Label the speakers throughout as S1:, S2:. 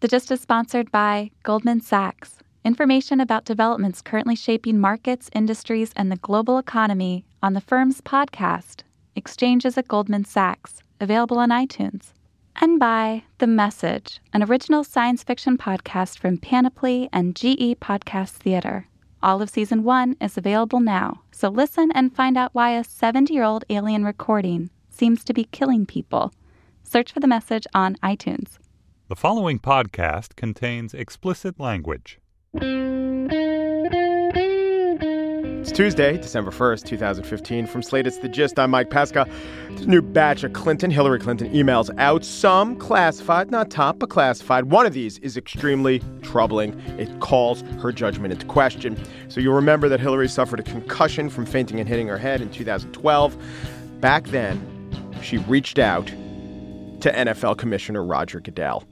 S1: The Gist is sponsored by Goldman Sachs. Information about developments currently shaping markets, industries, and the global economy on the firm's podcast, Exchanges at Goldman Sachs, available on iTunes. And by The Message, an original science fiction podcast from Panoply and GE Podcast Theater. All of season one is available now, so listen and find out why a 70 year old alien recording seems to be killing people. Search for the message on iTunes.
S2: The following podcast contains explicit language.
S3: It's Tuesday, December 1st, 2015. From Slate, it's The Gist. I'm Mike Pesca. A new batch of Clinton, Hillary Clinton emails out. Some classified, not top, but classified. One of these is extremely troubling. It calls her judgment into question. So you'll remember that Hillary suffered a concussion from fainting and hitting her head in 2012. Back then, she reached out to NFL Commissioner Roger Goodell.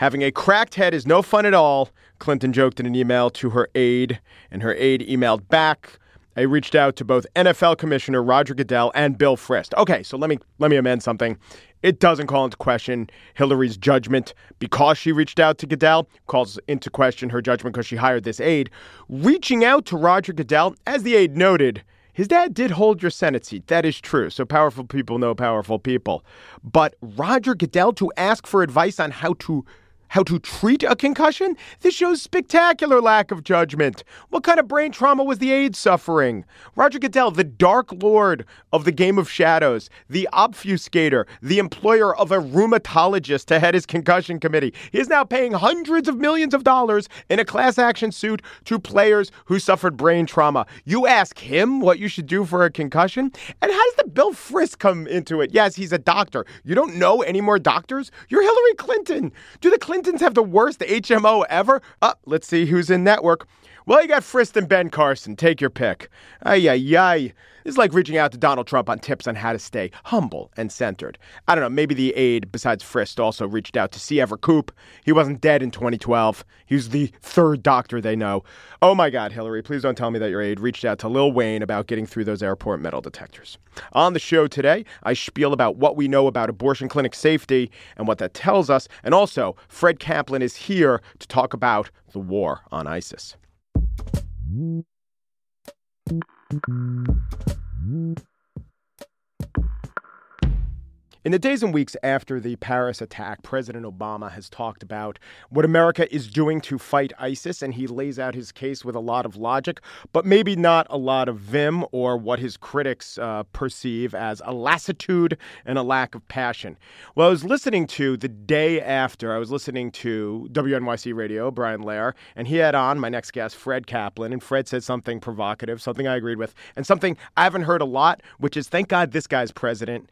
S3: Having a cracked head is no fun at all, Clinton joked in an email to her aide, and her aide emailed back. I reached out to both NFL Commissioner Roger Goodell and Bill Frist. Okay, so let me let me amend something. It doesn't call into question Hillary's judgment because she reached out to Goodell, calls into question her judgment because she hired this aide. Reaching out to Roger Goodell, as the aide noted, his dad did hold your Senate seat. That is true. So powerful people know powerful people. But Roger Goodell to ask for advice on how to how to treat a concussion? This shows spectacular lack of judgment. What kind of brain trauma was the aide suffering? Roger Goodell, the dark lord of the game of shadows, the obfuscator, the employer of a rheumatologist to head his concussion committee. He is now paying hundreds of millions of dollars in a class action suit to players who suffered brain trauma. You ask him what you should do for a concussion? And how does the Bill Frist come into it? Yes, he's a doctor. You don't know any more doctors? You're Hillary Clinton. Do the Clintons have the worst HMO ever? Uh, let's see who's in network. Well, you got Frist and Ben Carson. Take your pick. Ay, ay, ay. Is like reaching out to Donald Trump on tips on how to stay humble and centered. I don't know, maybe the aide, besides Frist, also reached out to C. Everett Koop. He wasn't dead in 2012. He was the third doctor they know. Oh my God, Hillary, please don't tell me that your aide reached out to Lil Wayne about getting through those airport metal detectors. On the show today, I spiel about what we know about abortion clinic safety and what that tells us. And also, Fred Kaplan is here to talk about the war on ISIS. Mm-hmm. In the days and weeks after the Paris attack, President Obama has talked about what America is doing to fight ISIS, and he lays out his case with a lot of logic, but maybe not a lot of vim or what his critics uh, perceive as a lassitude and a lack of passion. Well, I was listening to the day after, I was listening to WNYC Radio, Brian Lehrer, and he had on my next guest, Fred Kaplan, and Fred said something provocative, something I agreed with, and something I haven't heard a lot, which is thank God this guy's president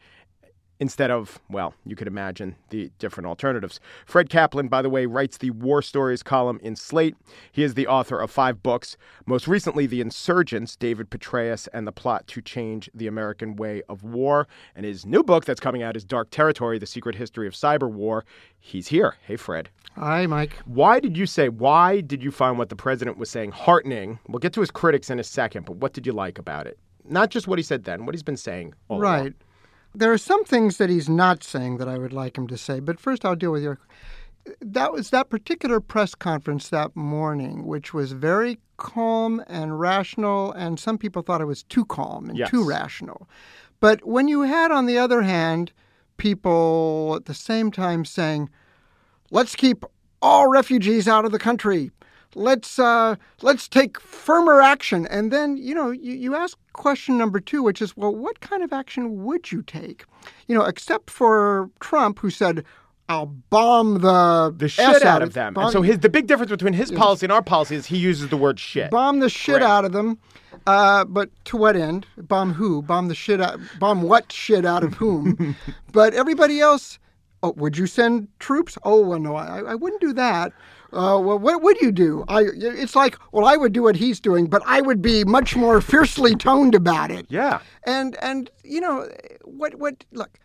S3: instead of, well, you could imagine the different alternatives. Fred Kaplan, by the way, writes the War Stories column in Slate. He is the author of five books, most recently, The Insurgents, David Petraeus, and the Plot to Change the American Way of War. And his new book that's coming out is Dark Territory, The Secret History of Cyber War. He's here. Hey, Fred.
S4: Hi, Mike.
S3: Why did you say, why did you find what the president was saying heartening? We'll get to his critics in a second, but what did you like about it? Not just what he said then, what he's been saying. all along.
S4: There are some things that he's not saying that I would like him to say, but first I'll deal with your. That was that particular press conference that morning, which was very calm and rational, and some people thought it was too calm and
S3: Yes.
S4: too rational. But when you had, on the other hand, people at the same time saying, let's keep all refugees out of the country. Let's uh, let's take firmer action. And then you know you, you ask question number two, which is well, what kind of action would you take? You know, except for Trump, who said, "I'll bomb the
S3: The shit out of them.
S4: bomb,
S3: And so his the big difference between his policy and our policy is he uses the word shit.
S4: bomb the shit
S3: Right.
S4: out of them." Uh, but to what end? Bomb who? Bomb the shit out. Bomb what shit out of whom? but everybody else. Oh, would you send troops? Oh, well, no, I, I wouldn't do that. Uh, well, what would you do? I, it's like, well, I would do what he's doing, but I would be much more fiercely toned about it.
S3: Yeah.
S4: And and you know what what look,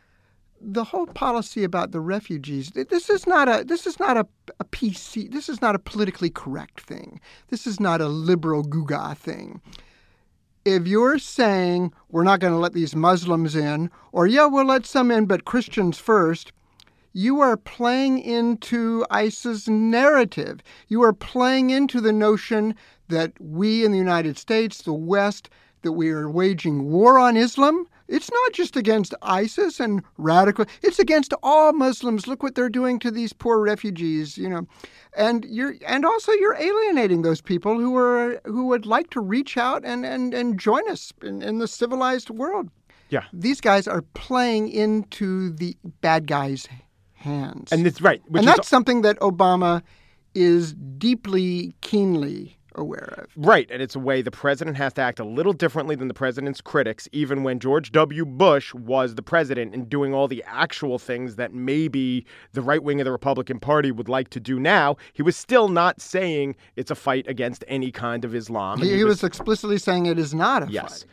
S4: the whole policy about the refugees. This is not a this is not a, a PC. This is not a politically correct thing. This is not a liberal guga thing. If you're saying we're not going to let these Muslims in, or yeah, we'll let some in, but Christians first, you are playing into ISIS narrative. You are playing into the notion that we in the United States, the West, that we are waging war on Islam. It's not just against ISIS and radical. It's against all Muslims. Look what they're doing to these poor refugees, you know. And you're and also you're alienating those people who are who would like to reach out and and, and join us in, in the civilized world.
S3: Yeah.
S4: These guys are playing into the bad guys' hands.
S3: And it's right.
S4: and that's something that Obama is deeply, keenly aware of.
S3: Right. And it's a way the president has to act a little differently than the president's critics, even when George W. Bush was the president and doing all the actual things that maybe the right wing of the Republican Party would like to do now. He was still not saying it's a fight against any kind of Islam.
S4: He, he was, was, explicitly saying it is not a
S3: yes.
S4: fight.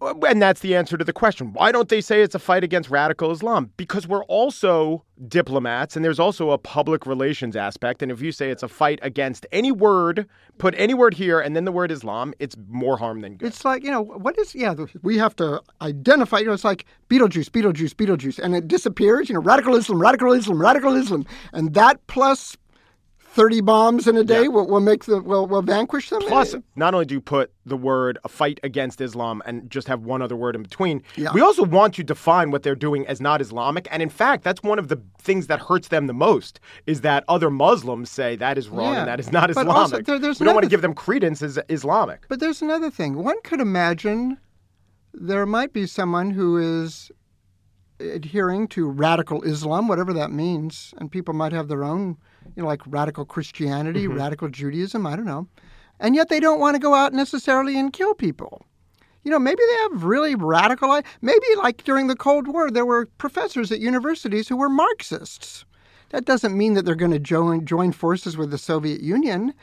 S3: And that's the answer to the question. Why don't they say it's a fight against radical Islam? Because we're also diplomats and there's also a public relations aspect. And if you say it's a fight against any word, put any word here and then the word Islam, it's more harm than good.
S4: It's like, you know, what is, yeah, we have to identify, you know, it's like Beetlejuice, Beetlejuice, Beetlejuice. And it disappears, you know, radical Islam, radical Islam, radical Islam. And that plus 30 bombs in a day yeah. will, will make the will, will vanquish them.
S3: Plus, not only do you put the word a fight against Islam and just have one other word in between,
S4: yeah.
S3: we also want to define what they're doing as not Islamic. And in fact, that's one of the things that hurts them the most is that other Muslims say that is wrong
S4: yeah.
S3: and that is not islamic but.
S4: Also, there,
S3: we don't want to give them credence as Islamic.
S4: But there's another thing. One could imagine there might be someone who is adhering to radical Islam, whatever that means, and people might have their own you know, like radical Christianity, mm-hmm. radical Judaism, I don't know. And yet they don't want to go out necessarily and kill people. You know, maybe they have really radical, maybe like during the Cold War, there were professors at universities who were Marxists. That doesn't mean that they're going to join, join forces with the Soviet Union.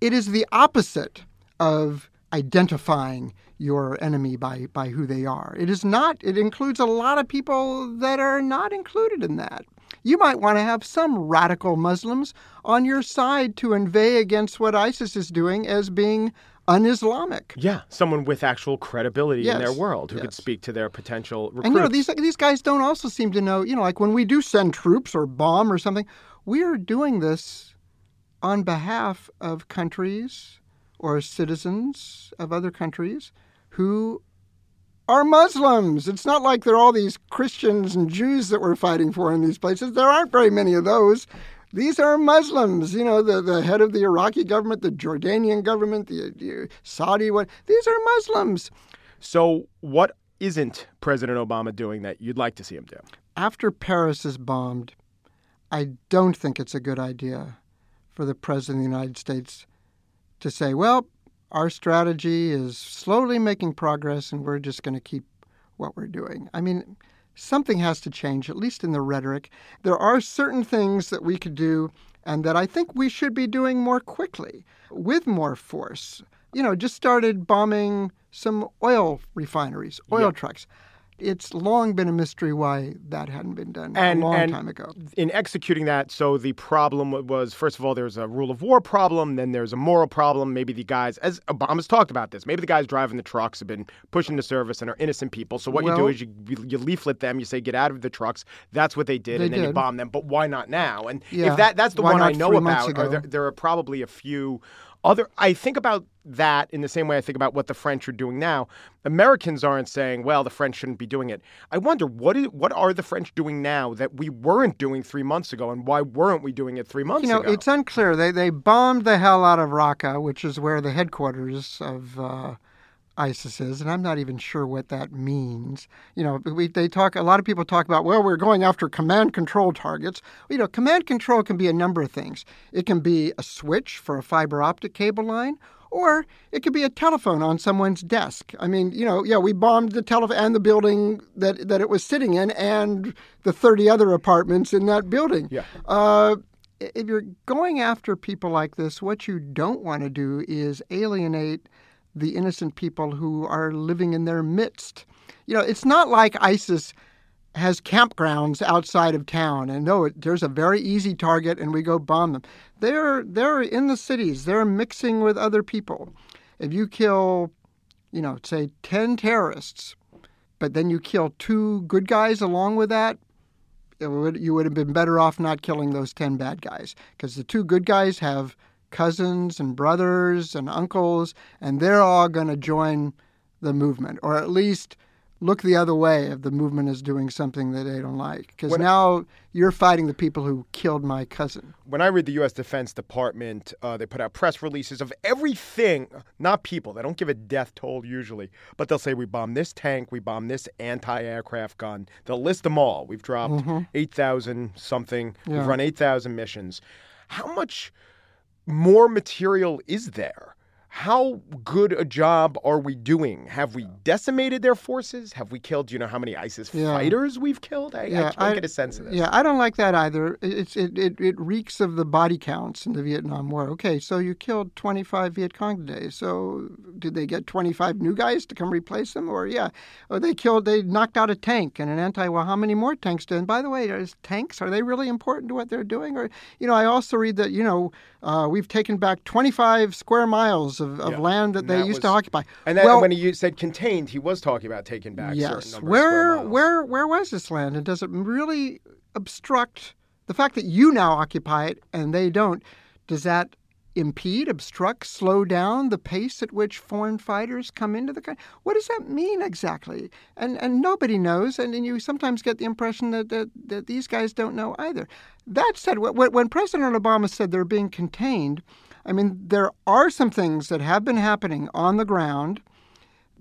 S4: It is the opposite of identifying your enemy by, by who they are. It is not, it includes a lot of people that are not included in that you might want to have some radical Muslims on your side to inveigh against what ISIS is doing as being un-Islamic.
S3: Yeah, someone with actual credibility
S4: yes.
S3: in their world who
S4: yes.
S3: could speak to their potential recruits.
S4: And you know, these these guys don't also seem to know. You know, like when we do send troops or bomb or something, we are doing this on behalf of countries or citizens of other countries who are Muslims. It's not like there are all these Christians and Jews that we're fighting for in these places. There aren't very many of those. These are Muslims. You know, the, the head of the Iraqi government, the Jordanian government, the, the Saudi one. These are Muslims.
S3: So, what isn't President Obama doing that you'd like to see him do?
S4: After Paris is bombed, I don't think it's a good idea for the President of the United States to say, well, our strategy is slowly making progress and we're just going to keep what we're doing. I mean, something has to change, at least in the rhetoric. There are certain things that we could do and that I think we should be doing more quickly with more force. You know, just started bombing some oil refineries, oil
S3: yep.
S4: trucks it's long been a mystery why that hadn't been done
S3: and,
S4: a long
S3: and
S4: time ago.
S3: In executing that, so the problem was first of all, there's a rule of war problem, then there's a moral problem. Maybe the guys, as Obama's talked about this, maybe the guys driving the trucks have been pushing the service and are innocent people. So what
S4: well,
S3: you do is you, you leaflet them, you say, get out of the trucks. That's what they did,
S4: they
S3: and then
S4: did.
S3: you bomb them. But why not now? And
S4: yeah.
S3: if that that's the
S4: why
S3: one I know
S4: about,
S3: there, there are probably a few other I think about that in the same way I think about what the French are doing now. Americans aren't saying, "Well, the French shouldn't be doing it." I wonder what is what are the French doing now that we weren't doing three months ago, and why weren't we doing it three months ago?
S4: you know,
S3: ago?
S4: it's unclear. They they bombed the hell out of Raqqa, which is where the headquarters of uh, ISIS is, and I'm not even sure what that means. You know, we, they talk. A lot of people talk about, well, we're going after command control targets. You know, command control can be a number of things. It can be a switch for a fiber optic cable line, or it could be a telephone on someone's desk. I mean, you know, yeah, we bombed the telephone and the building that that it was sitting in, and the 30 other apartments in that building.
S3: Yeah.
S4: Uh, if you're going after people like this, what you don't want to do is alienate the innocent people who are living in their midst. You know, it's not like ISIS has campgrounds outside of town and no there's a very easy target and we go bomb them. They're they're in the cities. They're mixing with other people. If you kill you know say 10 terrorists but then you kill two good guys along with that would, you would have been better off not killing those 10 bad guys because the two good guys have cousins and brothers and uncles, and they're all going to join the movement, or at least look the other way if the movement is doing something that they don't like. Because now you're fighting the people who killed my cousin.
S3: When I read the U.S. Defense Department, uh, they put out press releases of everything, not people. They don't give a death toll usually, but they'll say, we bombed this tank, we bombed this anti aircraft gun. They'll list them all. We've dropped
S4: Mm-hmm.
S3: 8,000 something,
S4: Yeah.
S3: we've run 8,000 missions. How much more material is there? How good a job are we doing? Have we decimated their forces? Have we killed? You know how many ISIS
S4: Yeah.
S3: fighters we've killed? I, I
S4: Yeah,
S3: can't
S4: I-
S3: get a sense of this.
S4: Yeah, I don't like that either. It's it, it, it reeks of the body counts in the Vietnam War. Okay, so you killed 25 Viet Cong today. So did they get 25 new guys to come replace them? Or yeah, or they killed, they knocked out a tank and an anti. Well, how many more tanks did? And by the way, there's tanks. Are they really important to what they're doing? Or you know, I also read that you know uh, we've taken back 25 square miles of, of
S3: Yeah.
S4: land that
S3: And
S4: they
S3: that
S4: used to occupy.
S3: And then
S4: well,
S3: when he said contained, he was talking about taking back certain
S4: Yes.
S3: number
S4: Where where where was this land, and does it really obstruct the fact that you now occupy it and they don't? Does that impede, obstruct, slow down the pace at which foreign fighters come into the country? What does that mean exactly? And and nobody knows, and, and you sometimes get the impression that, that that these guys don't know either. That said, when President Obama said they're being contained, I mean there are some things that have been happening on the ground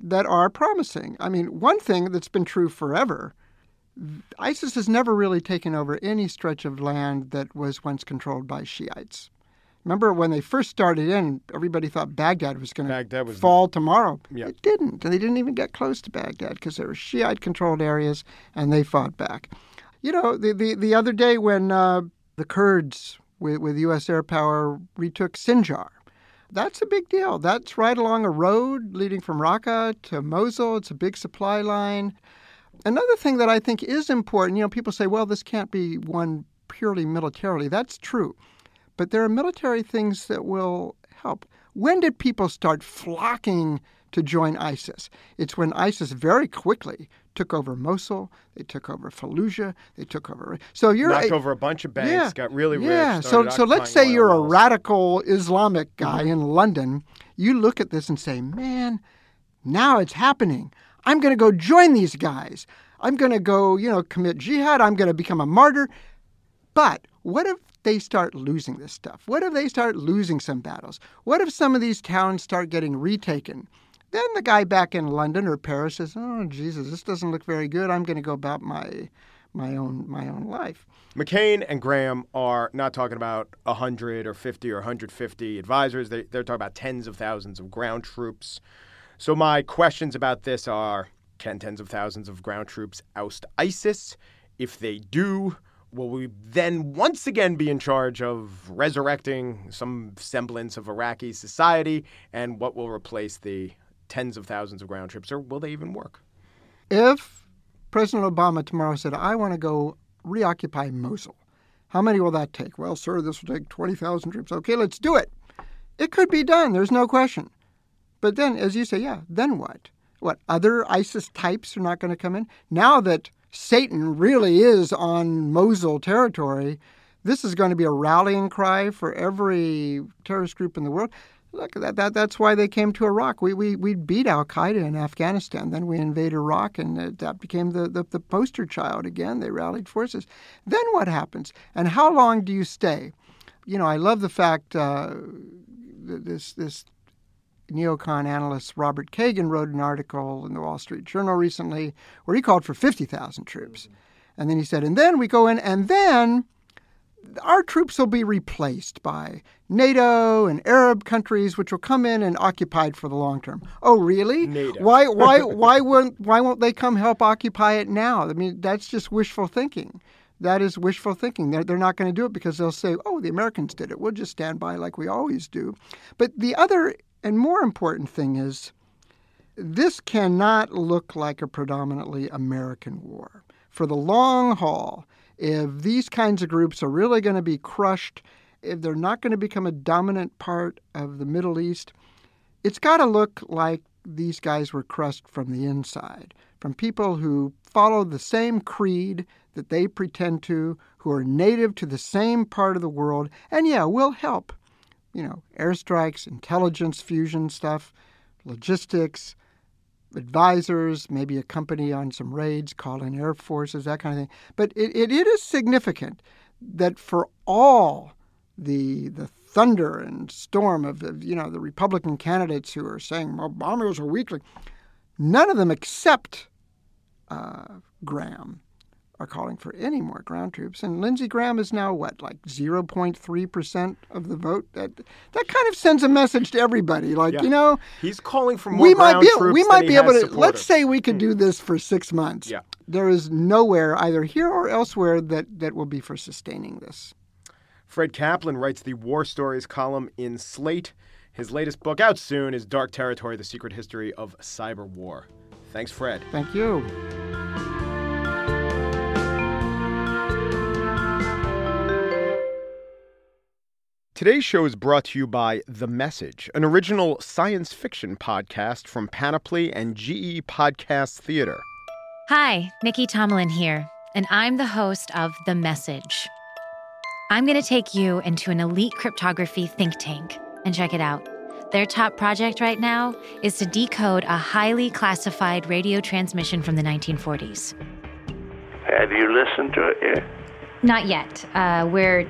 S4: that are promising. I mean, one thing that's been true forever ISIS has never really taken over any stretch of land that was once controlled by Shiites. Remember when they first started in, everybody thought Baghdad was going to fall tomorrow.
S3: Yeah.
S4: It didn't. And they didn't even get close to Baghdad because there were Shiite controlled areas and they fought back. You know, the, the, the other day when uh, the Kurds with, with U.S. air power retook Sinjar, that's a big deal. That's right along a road leading from Raqqa to Mosul. It's a big supply line. Another thing that I think is important, you know, people say, well, this can't be won purely militarily. That's true. But there are military things that will help. When did people start flocking to join ISIS? It's when ISIS very quickly took over Mosul, they took over Fallujah, they took over. So you're
S3: knocked over a bunch of banks,
S4: yeah,
S3: got really rich.
S4: Yeah. So so let's say you're a radical Islamic guy
S3: Mm-hmm.
S4: in London. You look at this and say, man, now it's happening. I'm going to go join these guys. I'm going to go, you know, commit jihad. I'm going to become a martyr. But what if they start losing this stuff? What if they start losing some battles? What if some of these towns start getting retaken? Then the guy back in London or Paris says, "Oh Jesus, this doesn't look very good. I'm going to go about my my own my own life."
S3: McCain and Graham are not talking about 100 or 50 or 150 advisors. They, they're talking about tens of thousands of ground troops. So, my questions about this are can tens of thousands of ground troops oust ISIS? If they do, will we then once again be in charge of resurrecting some semblance of Iraqi society? And what will replace the tens of thousands of ground troops? Or will they even work?
S4: If President Obama tomorrow said, I want to go reoccupy Mosul, how many will that take? Well, sir, this will take 20,000 troops. Okay, let's do it. It could be done, there's no question. But then, as you say, yeah, then what? What, other ISIS types are not going to come in? Now that Satan really is on Mosul territory, this is going to be a rallying cry for every terrorist group in the world. Look, that, that that's why they came to Iraq. We we, we beat Al Qaeda in Afghanistan. Then we invade Iraq, and uh, that became the, the, the poster child again. They rallied forces. Then what happens? And how long do you stay? You know, I love the fact uh, th- this this neocon analyst Robert Kagan wrote an article in the Wall Street Journal recently where he called for 50,000 troops. And then he said, and then we go in, and then our troops will be replaced by NATO and Arab countries, which will come in and occupied for the long term. Oh, really?
S3: NATO.
S4: Why, why, why won't, why won't they come help occupy it now? I mean, that's just wishful thinking. That is wishful thinking. They're, they're not going to do it because they'll say, oh, the Americans did it. We'll just stand by like we always do. But the other and more important thing is this cannot look like a predominantly American war. For the long haul, if these kinds of groups are really going to be crushed, if they're not going to become a dominant part of the Middle East, it's got to look like these guys were crushed from the inside, from people who follow the same creed, that they pretend to, who are native to the same part of the world, and yeah, we'll help. You know, airstrikes, intelligence fusion stuff, logistics, advisors, maybe a company on some raids, call in air forces, that kind of thing. But it, it, it is significant that for all the the thunder and storm of you know the Republican candidates who are saying well, bombers are weakling, none of them except uh, Graham are calling for any more ground troops. And Lindsey Graham is now what, like 0.3% of the vote? That that kind of sends a message to everybody. Like,
S3: Yeah.
S4: you know,
S3: He's calling for more
S4: we
S3: ground
S4: might be
S3: troops
S4: we might be able to let's say we could do this for 6 months.
S3: Yeah.
S4: There is nowhere either here or elsewhere that that will be for sustaining this.
S3: Fred Kaplan writes the War Stories column in Slate. His latest book out soon is Dark Territory: The Secret History of Cyber War. Thanks, Fred.
S4: Thank you.
S3: Today's show is brought to you by The Message, an original science fiction podcast from Panoply and GE Podcast Theater.
S5: Hi, Nikki Tomlin here, and I'm the host of The Message. I'm going to take you into an elite cryptography think tank and check it out. Their top project right now is to decode a highly classified radio transmission from the 1940s.
S6: Have you listened to it yet?
S5: Not yet. Uh, we're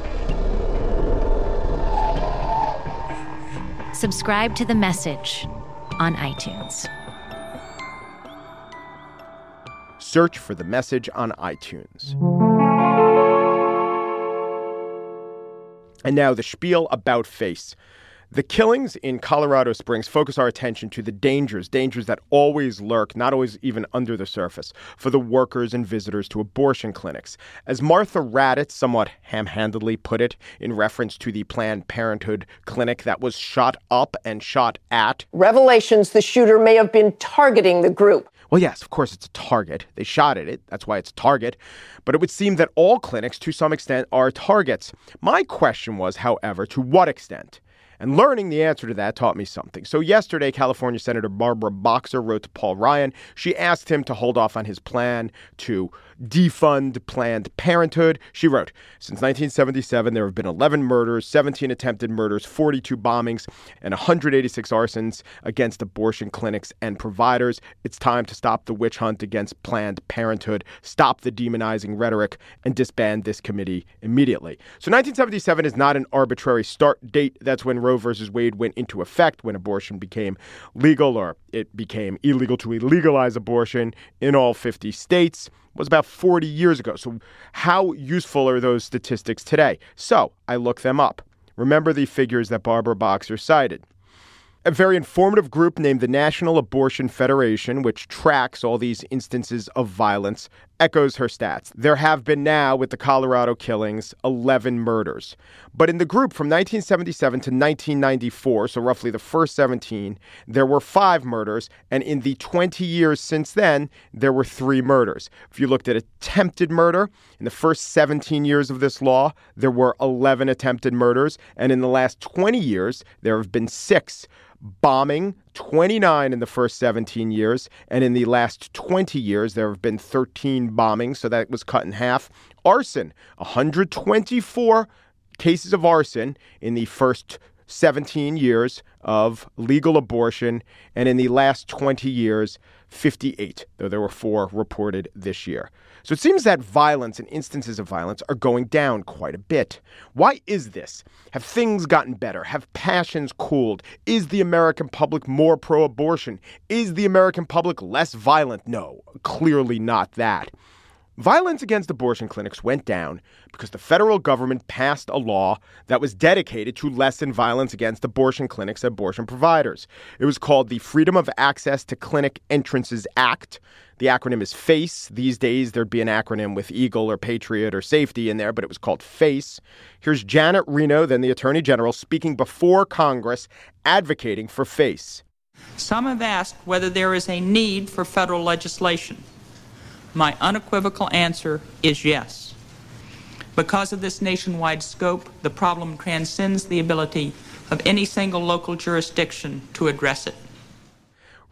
S5: Subscribe to the message on iTunes.
S3: Search for The Message on iTunes. And now the spiel about face. The killings in Colorado Springs focus our attention to the dangers, dangers that always lurk, not always even under the surface, for the workers and visitors to abortion clinics. As Martha Raddatz somewhat ham handedly put it in reference to the Planned Parenthood clinic that was shot up and shot at,
S7: Revelations the shooter may have been targeting the group.
S3: well, yes, of course, it's a target. They shot at it. That's why it's a target. But it would seem that all clinics, to some extent, are targets. My question was, however, to what extent? And learning the answer to that taught me something. So, yesterday, California Senator Barbara Boxer wrote to Paul Ryan. She asked him to hold off on his plan to defund Planned Parenthood. She wrote Since 1977, there have been 11 murders, 17 attempted murders, 42 bombings, and 186 arsons against abortion clinics and providers. It's time to stop the witch hunt against Planned Parenthood, stop the demonizing rhetoric, and disband this committee immediately. So 1977 is not an arbitrary start date. That's when Roe versus Wade went into effect, when abortion became legal or it became illegal to illegalize abortion in all 50 states was about 40 years ago. So, how useful are those statistics today? So, I looked them up. Remember the figures that Barbara Boxer cited. A very informative group named the National Abortion Federation, which tracks all these instances of violence, echoes her stats. There have been now, with the Colorado killings, 11 murders. But in the group from 1977 to 1994, so roughly the first 17, there were five murders. And in the 20 years since then, there were three murders. If you looked at attempted murder, in the first 17 years of this law, there were 11 attempted murders. And in the last 20 years, there have been six bombing 29 in the first 17 years and in the last 20 years there have been 13 bombings so that was cut in half. Arson 124 cases of arson in the first 17 years of legal abortion and in the last 20 years 58 though there were 4 reported this year so it seems that violence and instances of violence are going down quite a bit. Why is this? Have things gotten better? Have passions cooled? Is the American public more pro abortion? Is the American public less violent? No, clearly not that. Violence against abortion clinics went down because the federal government passed a law that was dedicated to lessen violence against abortion clinics and abortion providers. It was called the Freedom of Access to Clinic Entrances Act. The acronym is FACE. These days, there'd be an acronym with Eagle or Patriot or Safety in there, but it was called FACE. Here's Janet Reno, then the Attorney General, speaking before Congress, advocating for FACE.
S8: Some have asked whether there is a need for federal legislation. My unequivocal answer is yes. Because of this nationwide scope, the problem transcends the ability of any single local jurisdiction to address it.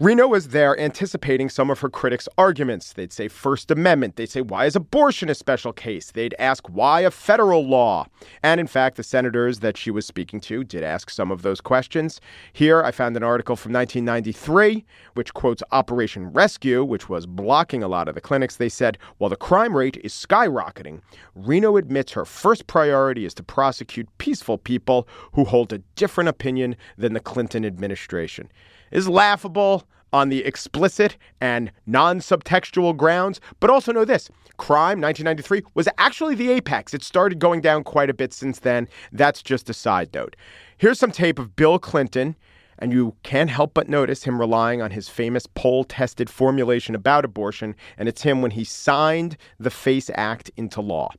S3: Reno was there anticipating some of her critics' arguments. They'd say First Amendment. They'd say, why is abortion a special case? They'd ask, why a federal law? And in fact, the senators that she was speaking to did ask some of those questions. Here, I found an article from 1993, which quotes Operation Rescue, which was blocking a lot of the clinics. They said, while the crime rate is skyrocketing, Reno admits her first priority is to prosecute peaceful people who hold a different opinion than the Clinton administration is laughable on the explicit and non subtextual grounds. But also know this crime, 1993, was actually the apex. It started going down quite a bit since then. That's just a side note. Here's some tape of Bill Clinton. And you can't help but notice him relying on his famous poll tested formulation about abortion. And it's him when he signed the FACE Act into law.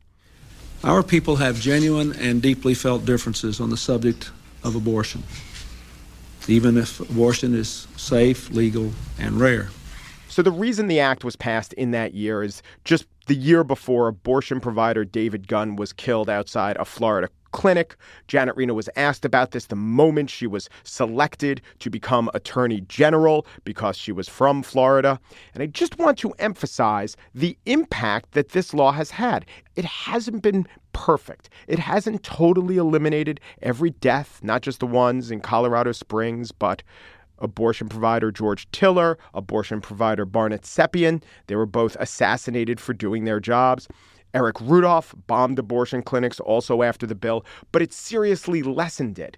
S9: Our people have genuine and deeply felt differences on the subject of abortion even if abortion is safe, legal, and rare.
S3: So, the reason the act was passed in that year is just the year before abortion provider David Gunn was killed outside a Florida clinic. Janet Reno was asked about this the moment she was selected to become Attorney General because she was from Florida. And I just want to emphasize the impact that this law has had. It hasn't been perfect. It hasn't totally eliminated every death, not just the ones in Colorado Springs, but abortion provider George Tiller, abortion provider Barnett Slepian. They were both assassinated for doing their jobs. Eric Rudolph bombed abortion clinics also after the bill, but it seriously lessened it.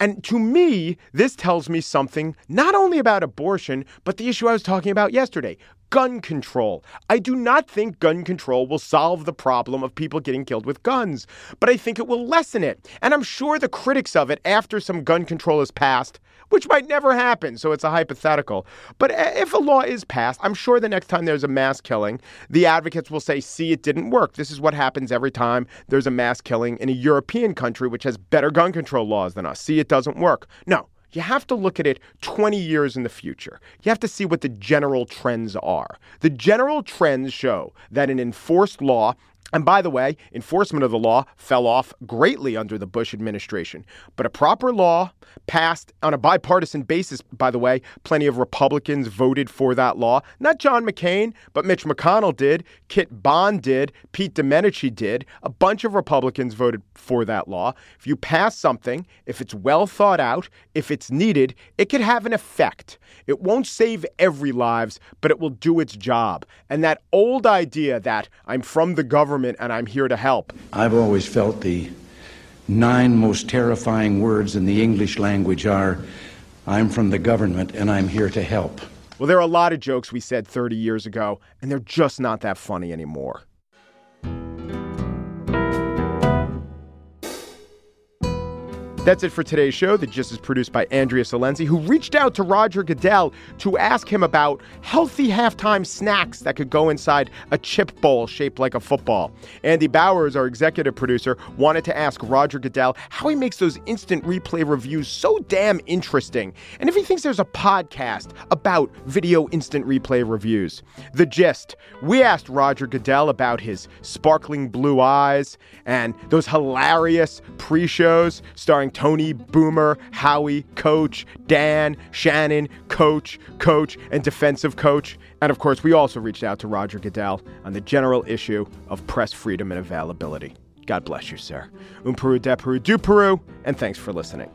S3: And to me, this tells me something not only about abortion, but the issue I was talking about yesterday gun control. I do not think gun control will solve the problem of people getting killed with guns, but I think it will lessen it. And I'm sure the critics of it, after some gun control is passed, which might never happen, so it's a hypothetical. But if a law is passed, I'm sure the next time there's a mass killing, the advocates will say, see, it didn't work. This is what happens every time there's a mass killing in a European country which has better gun control laws than us. See, it doesn't work. No, you have to look at it 20 years in the future. You have to see what the general trends are. The general trends show that an enforced law and by the way, enforcement of the law fell off greatly under the Bush administration. But a proper law passed on a bipartisan basis, by the way, plenty of Republicans voted for that law. Not John McCain, but Mitch McConnell did, Kit Bond did, Pete Domenici did. A bunch of Republicans voted for that law. If you pass something, if it's well thought out, if it's needed, it could have an effect. It won't save every lives, but it will do its job. And that old idea that I'm from the government government and I'm here to help.
S10: I've always felt the nine most terrifying words in the English language are I'm from the government and I'm here to help.
S3: Well, there are a lot of jokes we said 30 years ago, and they're just not that funny anymore. That's it for today's show. The Gist is produced by Andrea Silenzi, who reached out to Roger Goodell to ask him about healthy halftime snacks that could go inside a chip bowl shaped like a football. Andy Bowers, our executive producer, wanted to ask Roger Goodell how he makes those instant replay reviews so damn interesting, and if he thinks there's a podcast about video instant replay reviews. The Gist. We asked Roger Goodell about his sparkling blue eyes and those hilarious pre shows starring Tony, Boomer, Howie, Coach, Dan, Shannon, Coach, Coach, and defensive coach. And of course, we also reached out to Roger Goodell on the general issue of press freedom and availability. God bless you, sir. Um Peru, de Peru, du Peru, and thanks for listening.